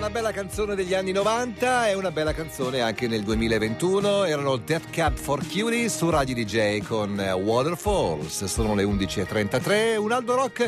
una bella canzone degli anni 90 e una bella canzone anche nel 2021. Erano Death Cab for Cutie su Radio DJ con Waterfalls. Sono le 11.33. Un Aldo Rock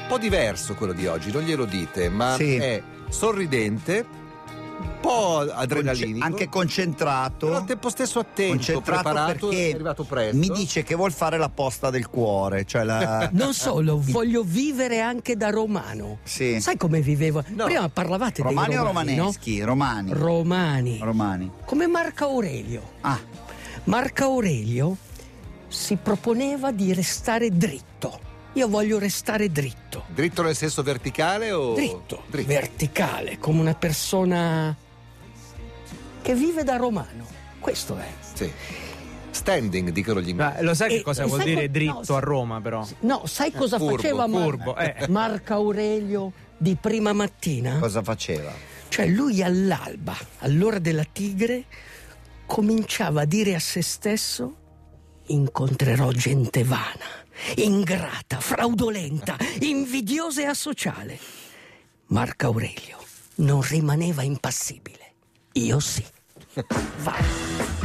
un po' diverso quello di oggi, non glielo dite, ma Sì. è sorridente, un po' adrenalinico. anche concentrato. però al tempo stesso attento, concentrato preparato, perché è arrivato presto. mi dice che vuol fare la posta del cuore, cioè la Non solo, voglio vivere anche da romano. Sì. Sai come vivevo? No. Prima parlavate romani dei o romani, romaneschi? Romani. no? Romani. Romani. Come Marco Aurelio. Ah, Marco Aurelio si proponeva di restare dritto. Io voglio restare dritto. Dritto nel senso verticale o Dritto, Dritto. verticale, come una persona che vive da romano. Questo è. Sì. Standing, dicono gli inglesi. Ma lo sai E- che cosa e vuol sai dire co- dritto no, a Roma, però? No, sai cosa furbo, faceva Mar- furbo, eh. Marco Aurelio di prima mattina? cosa faceva? Cioè lui all'alba, all'ora della tigre, cominciava a dire a se stesso incontrerò gente vana, ingrata, fraudolenta, invidiosa e asociale. Marco Aurelio non rimaneva impassibile. Io sì. Vai.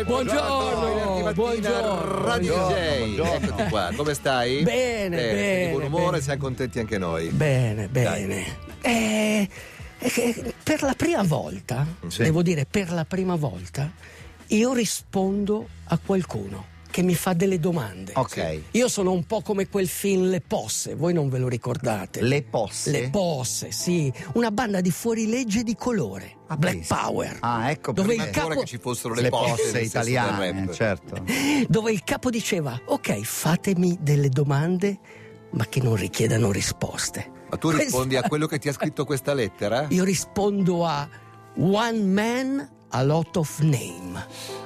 Ben Buongiorno, mattina, buongiorno. Radio Buongiorno, DJ. buongiorno. Qua, come stai? Bene, bene, Di buon umore, bene. siamo contenti anche noi. Bene, bene. Eh, eh, per la prima volta, Sì. devo dire per la prima volta, io rispondo a qualcuno che mi fa delle domande. Ok. Io sono un po' come quel film Le Posse, voi non ve lo ricordate? Le posse. Le Posse, sì, una banda di fuorilegge di colore, Ah, Black pensa. Power. Ah, ecco Dove perché il capo- che ci fossero le, le posse del italiane, certo. dove il capo diceva: Ok, fatemi delle domande, ma che non richiedano risposte. Ma tu rispondi a quello che ti ha scritto questa lettera? Io rispondo a One Man, a lot of name.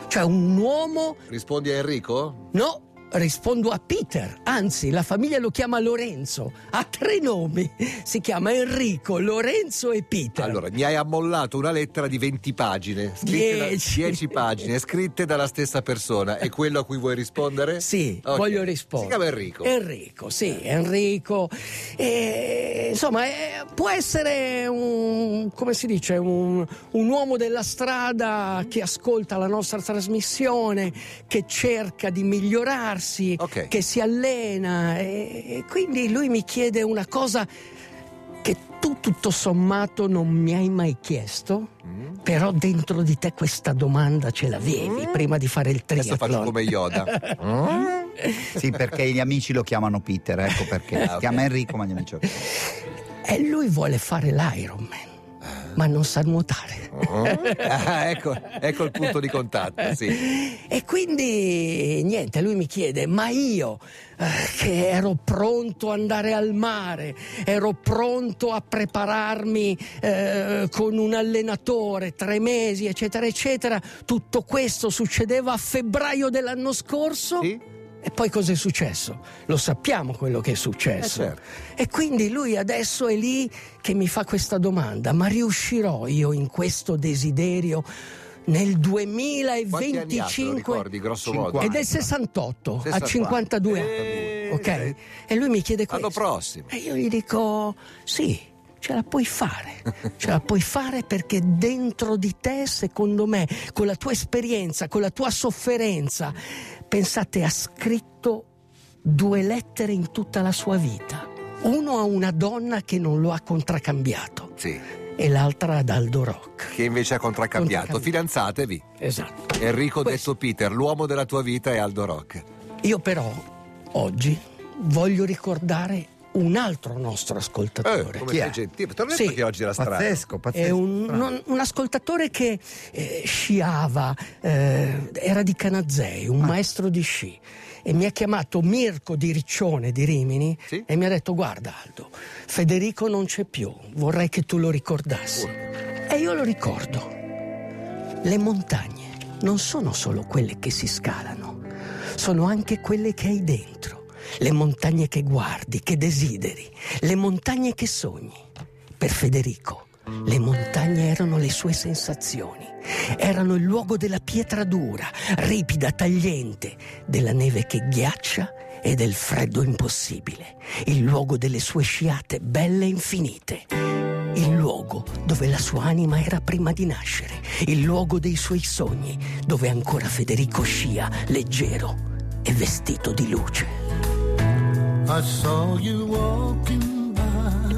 Cioè un uomo, Rispondi a Enrico? no, rispondo a Peter, anzi la famiglia lo chiama Lorenzo, ha tre nomi, si chiama Enrico, Lorenzo e Peter. Allora, mi hai ammollato una lettera di 20 pagine, scritte da- Dieci. 10 pagine, scritte dalla stessa persona. È quello a cui vuoi rispondere? Sì, Ok. voglio rispondere. Si chiama Enrico. Enrico, sì, Enrico. E, insomma, eh, può essere un, come si dice, un, un uomo della strada che ascolta la nostra trasmissione, che cerca di migliorarsi, Ok. che si allena. E, e quindi lui mi chiede una cosa che tu tutto sommato non mi hai mai chiesto, Mm. però dentro di te questa domanda ce l'avevi prima di fare il Adesso faccio triathlon. come Yoda. Sì, perché gli amici lo chiamano Peter, ecco perché. Ah, Si ok. chiama Enrico, ma gli amici lo E lui vuole fare l'Ironman, ma non sa nuotare. Ah, ecco, ecco il punto di contatto, sì. E quindi niente, lui mi chiede, ma io eh, che ero pronto ad andare al mare, ero pronto a prepararmi eh, con un allenatore, tre mesi, eccetera, eccetera, tutto questo succedeva a febbraio dell'anno scorso? Sì? E poi cosa è successo? Lo sappiamo quello che è successo. Eh, certo. E quindi lui adesso è lì che mi fa questa domanda, ma riuscirò io in questo desiderio nel Quanti anni ha, te lo 2025? ricordi, grosso modo? È del 68 a 64. 52 anni, Eh, ok? E lui mi chiede questo. L'anno prossimo. E io gli dico, sì, ce la puoi fare, ce la puoi fare perché dentro di te, secondo me, con la tua esperienza, con la tua sofferenza, pensate, ha scritto due lettere in tutta la sua vita. Uno a una donna che non lo ha contraccambiato Sì, e l'altra ad Aldo Rock. che invece ha contraccambiato. Contraccambiato. Fidanzatevi. Esatto. Enrico Questo. detto Peter, l'uomo della tua vita è Aldo Rock. Io però oggi voglio ricordare un altro nostro ascoltatore. Eh, come Chi sei è? gentile. Te l'ho detto Sì. che oggi era strano. Pazzesco, pazzesco. È un, non- un ascoltatore che eh, sciava, eh, era di Canazzei, un maestro di sci. E mi ha chiamato Mirko di Riccione di Rimini Sì? e mi ha detto: Guarda, Aldo, Federico non c'è più, vorrei che tu lo ricordassi. E io lo ricordo. Le montagne non sono solo quelle che si scalano, sono anche quelle che hai dentro, le montagne che guardi, che desideri, le montagne che sogni. Per Federico, le montagne erano le sue sensazioni, erano il luogo della pietra dura, ripida, tagliente, della neve che ghiaccia e del freddo impossibile, il luogo delle sue sciate belle e infinite, il luogo dove la sua anima era prima di nascere, il luogo dei suoi sogni, dove ancora Federico scia leggero e vestito di luce. I saw you walking by.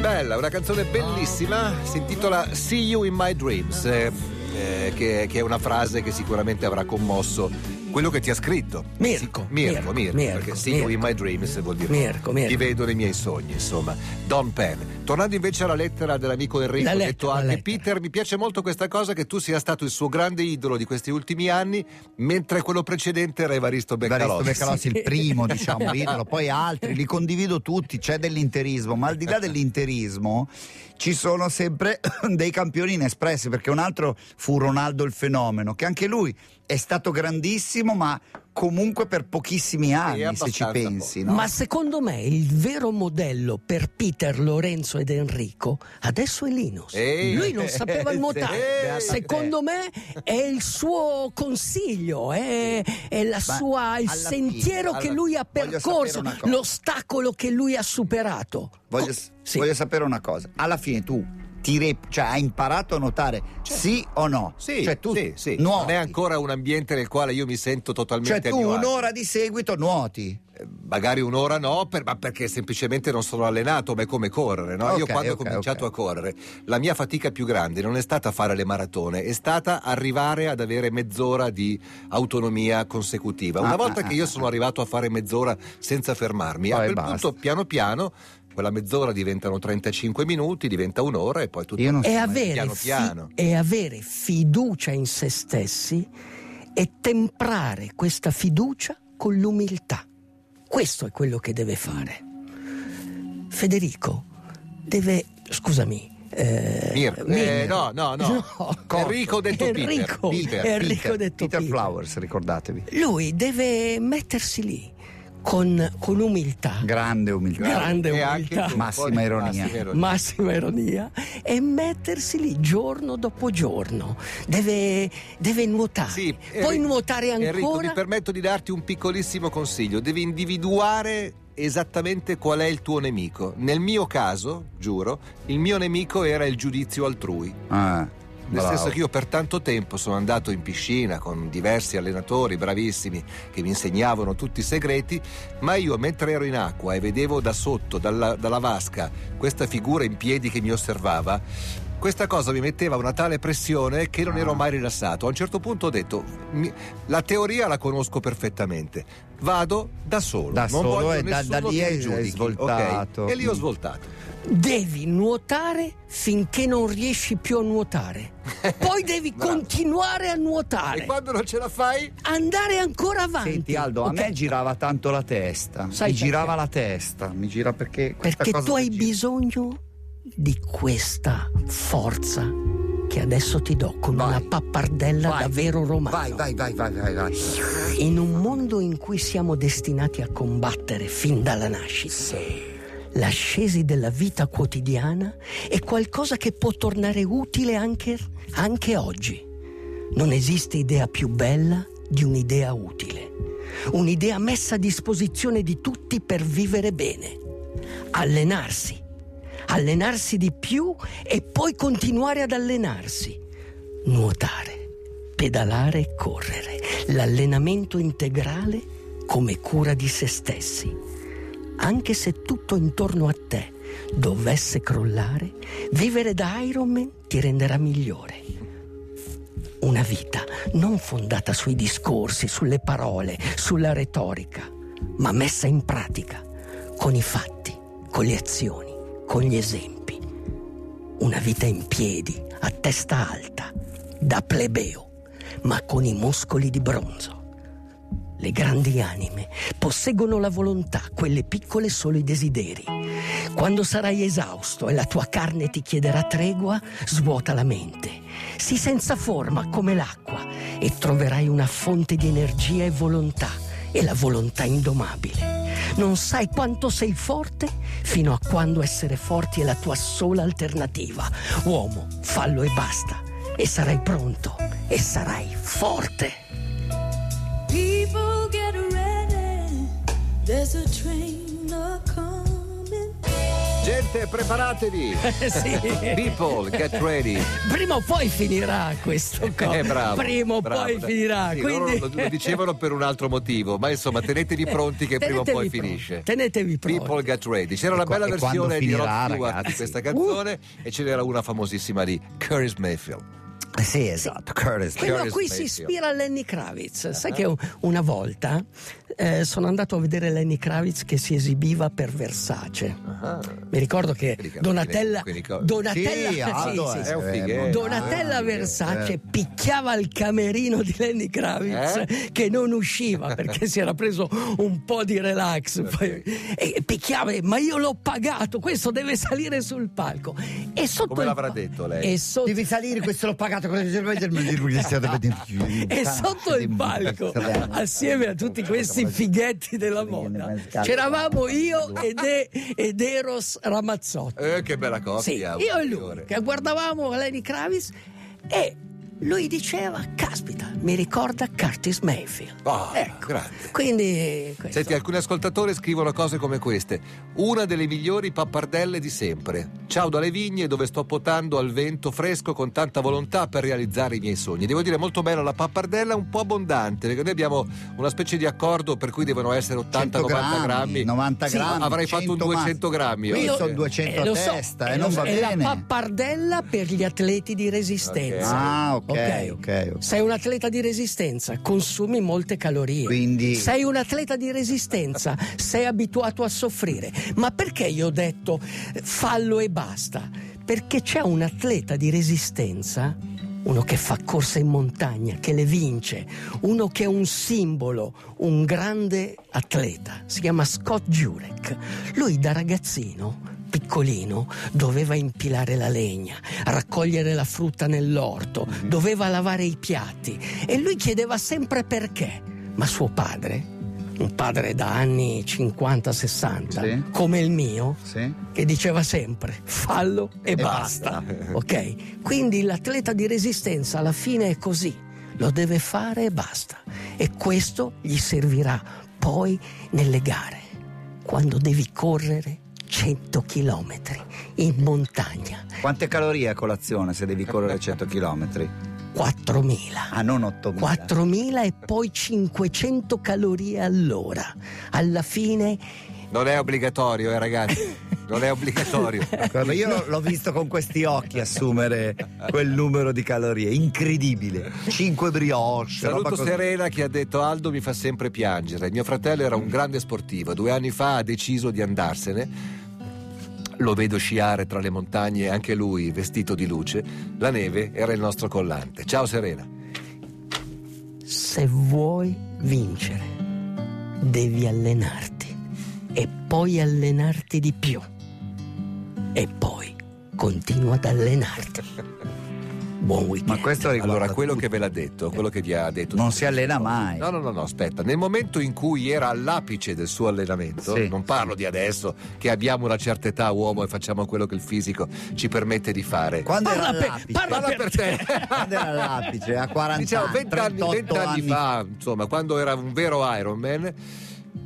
Bella, una canzone bellissima, si intitola See You in My Dreams, eh, eh, che, che è una frase che sicuramente avrà commosso quello che ti ha scritto. Mirko, Sì, Mirko, Mirko, Mirko, Mirko, perché See You in Mirko. My Dreams vuol dire Mirko, Mirko. ti vedo nei miei sogni, insomma. Don Penn. Tornando invece alla lettera dell'amico Enrico, ho lettera, detto anche. Peter, mi piace molto questa cosa che tu sia stato il suo grande idolo di questi ultimi anni, mentre quello precedente era Evaristo Evaristo Beccalossi. Beccalossi, il primo, diciamo, idolo, poi altri, li condivido tutti, c'è dell'interismo, ma al di là dell'interismo ci sono sempre dei campioni inespressi, perché un altro fu Ronaldo il fenomeno, che anche lui è stato grandissimo, ma comunque per pochissimi anni, se ci pensi. no? Ma secondo me il vero modello per Peter, Lorenzo ed Enrico adesso è Linus. Ehi. Lui non sapeva nuotare. secondo me è il suo consiglio, è, è la sua, il alla sentiero fine, che alla- lui ha percorso, l'ostacolo che lui ha superato. Voglio, Oh, sì. voglio sapere una cosa. Alla fine tu ti cioè, hai imparato a nuotare, sì o no? Sì, cioè, tu sì, sì. nuoti. Non è ancora un ambiente nel quale io mi sento Cioè totalmente tu mio agio. un'ora di seguito nuoti. Eh, Magari un'ora no, per- ma perché semplicemente non sono allenato, ma è come correre. No? Io Ok, quando ok, ho cominciato ok. a correre, la mia fatica più grande non è stata fare le maratone, è stata arrivare ad avere mezz'ora di autonomia consecutiva. Una Ah, volta ah, che io ah, sono arrivato a fare mezz'ora senza fermarmi, a quel basta. punto piano piano quella mezz'ora diventano 35 minuti, diventa un'ora e poi tutto Io non so avere, piano fi- piano. è avere fiducia in se stessi e temprare questa fiducia con l'umiltà. Questo è quello che deve fare. Federico deve, scusami, eh, Mirko. Eh, Mirko. no, no, no. Enrico detto Peter. Enrico, Peter, Enrico Peter, detto Peter Peter. Flowers, ricordatevi. Lui deve mettersi lì con, con umiltà, Grande umiltà. grande E anche umiltà. Massima ironia. massima ironia. massima ironia e mettersi lì giorno dopo giorno deve, deve nuotare Sì, poi Enrico- nuotare Enrico, ancora mi permetto di darti un piccolissimo consiglio. Devi individuare esattamente qual è il tuo nemico. Nel mio caso, giuro, il mio nemico era il giudizio altrui. Ah, Nel bravo. senso che io per tanto tempo sono andato in piscina con diversi allenatori bravissimi che mi insegnavano tutti i segreti, ma io mentre ero in acqua e vedevo da sotto, dalla, dalla vasca, questa figura in piedi che mi osservava, questa cosa mi metteva una tale pressione che non ero Ah. mai rilassato. A un certo punto ho detto, mi- la teoria la conosco perfettamente, vado da solo. Da non solo voglio e da- da lì giudichi, svoltato. ok? E lì ho svoltato. devi nuotare finché non riesci più a nuotare poi devi continuare a E nuotare quando non ce la fai? andare ancora avanti Senti Aldo, a ok? me girava tanto la testa. Sai mi girava perché? la testa. Mi gira perché perché cosa tu hai bisogno di questa forza che adesso ti do con Vai. una pappardella Vai. davvero romana Vai, vai, vai, vai, vai, vai. In un mondo in cui siamo destinati a combattere fin dalla nascita, l'ascesi della vita quotidiana è qualcosa che può tornare utile anche, anche oggi. Non esiste idea più bella di un'idea utile, un'idea messa a disposizione di tutti per vivere bene. Allenarsi, allenarsi di più e poi continuare ad allenarsi. Nuotare, pedalare e correre. L'allenamento integrale come cura di se stessi. Anche se tutto intorno a te dovesse crollare, vivere da Ironman ti renderà migliore. Una vita non fondata sui discorsi, sulle parole, sulla retorica, ma messa in pratica, con i fatti, con le azioni, con gli esempi. Una vita in piedi, a testa alta, da plebeo, ma con i muscoli di bronzo. Le grandi anime posseggono la volontà, quelle piccole solo i desideri. Quando sarai esausto e la tua carne ti chiederà tregua, svuota la mente. Sii senza forma come l'acqua e troverai una fonte di energia e volontà e la volontà indomabile. Non sai quanto sei forte fino a quando essere forti è la tua sola alternativa. Uomo, fallo e basta. E sarai pronto e sarai forte. People get ready. There's a train a coming. Gente, preparatevi! Eh sì. People, get ready! Prima o poi finirà questo co- Eh, bravo, Prima o poi finirà. Sì, quindi... lo, lo dicevano per un altro motivo, ma insomma tenetevi pronti che prima o Tenetevi poi pronti, finisce. Tenetevi pronti. People Get Ready. C'era una bella versione di finirà, Rod Stewart di questa canzone e ce n'era una famosissima di Curtis Mayfield. Eh Sì, esatto, Curtis. Quello a Curtis cui si Mayfield. ispira Lenny Kravitz. Sai che un- una volta eh, sono andato a vedere Lenny Kravitz che si esibiva per Versace. Mi ricordo che Donatella, quindi, quindi- Donatella, Sì, Aldo sì, sì, è- sì. È un eh, fighetto. Donatella Ah, Versace eh. picchiava il camerino di Lenny Kravitz Eh? che non usciva perché si era preso un po' di relax poi- e picchiava ma io l'ho pagato questo deve salire sul palco e sotto Come l'avrà pa- detto lei? sotto, Devi salire, questo l'ho pagato con il e sotto il palco assieme a tutti questi fighetti della moda c'eravamo io ed, e- ed Eros Ramazzotti Eh, che bella sì, coppia. io e lui che guardavamo Lenny Kravitz e lui diceva caspita mi ricorda Curtis Mayfield Ah, ecco grande. quindi questo. Senti, alcuni ascoltatori scrivono cose come queste. Una delle migliori pappardelle di sempre. Ciao dalle vigne dove sto potando al vento fresco con tanta volontà per realizzare i miei sogni. Devo dire molto bella la pappardella, un po' abbondante, perché noi abbiamo una specie di accordo per cui devono essere 80-90 grammi, grammi. 90 Sì, grammi, avrei fatto un 100 ma- 200 grammi. Qui oggi. sono 200 Eh, a so, testa eh, e lo non so, va è bene. la pappardella per gli atleti di resistenza. Ah, ok, ok, ok. Sei un atleta di resistenza, consumi molte calorie. Quindi- Sei un atleta di resistenza, sei abituato a soffrire. Ma perché io ho detto fallo e basta? Perché c'è un atleta di resistenza, uno che fa corsa in montagna, che le vince, uno che è un simbolo, un grande atleta. Si chiama Scott Jurek. Lui da ragazzino piccolino doveva impilare la legna, raccogliere la frutta nell'orto, doveva lavare i piatti e lui chiedeva sempre perché. Ma suo padre, un padre da anni 50-60, Sì. come il mio, Sì. che diceva sempre fallo e, E basta. basta. ok? Quindi l'atleta di resistenza alla fine è così, lo deve fare e basta. E questo gli servirà poi nelle gare, quando devi correre 100 chilometri in montagna, Quante calorie a colazione se devi correre 100 km? 4.000. Ah, non 8000. 4.000 e poi 500 calorie all'ora. Alla fine Non è obbligatorio, eh, ragazzi. Non è obbligatorio. Guarda, io l'ho visto con questi occhi assumere quel numero di calorie, incredibile. 5 brioche, Saluto. Serena che ha detto Aldo mi fa sempre piangere. Mio fratello era un grande sportivo, due anni fa ha deciso di andarsene. Lo vedo sciare tra le montagne, anche lui vestito di luce. La neve era il nostro collante. Ciao Serena. se vuoi vincere, devi allenarti e poi allenarti di più. E poi continua ad allenarti. Buon weekend. Ma questo riguarda Allora, quello tutti. che ve l'ha detto, quello che vi ha detto. non si allena mai. No, no, no, no, aspetta. Nel momento in cui era all'apice del suo allenamento, Sì. non parlo di adesso, che abbiamo una certa età uomo e facciamo quello che il fisico ci permette di fare. Quando Parla era per- all'apice? parla Parla per te. Quando era all'apice? A 40 Diciamo anni, 20 anni, 38 20 anni fa, insomma, quando era un vero Ironman.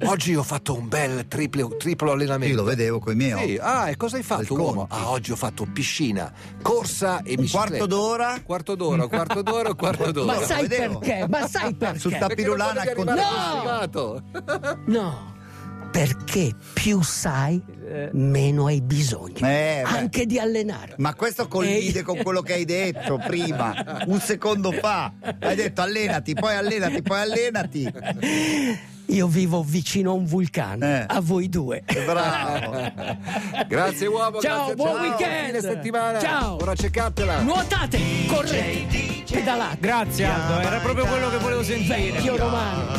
Oggi ho fatto un bel triplo, triplo allenamento. Io lo vedevo con i miei occhi. Sì, ah, e cosa hai fatto, uomo? Ah, oggi ho fatto piscina, corsa e Un bicicletta. quarto d'ora Quarto d'ora, quarto d'ora, quarto d'ora. Ma sai vedevo. perché? Ma sai perché? Sul Tapirulana con No! No, perché più sai, meno hai bisogno. Eh. Anche di allenare. Ma questo collide Ehi. con quello che hai detto prima, un secondo fa. Hai detto allenati, poi allenati, poi allenati. Io vivo vicino a un vulcano, Eh. a voi due. Bravo. Grazie uomo, Ciao, grazie, buon ciao. weekend. Fine settimana. Ciao. Ora ceccatela. Nuotate, correte, pedalate. Grazie Aldo, era proprio quello che volevo sentire. Vecchio romano,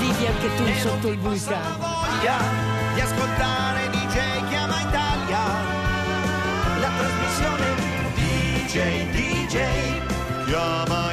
vivi anche tu sotto il vulcano. voglia di ascoltare DJ Chiama Italia. La trasmissione DJ DJ Chiama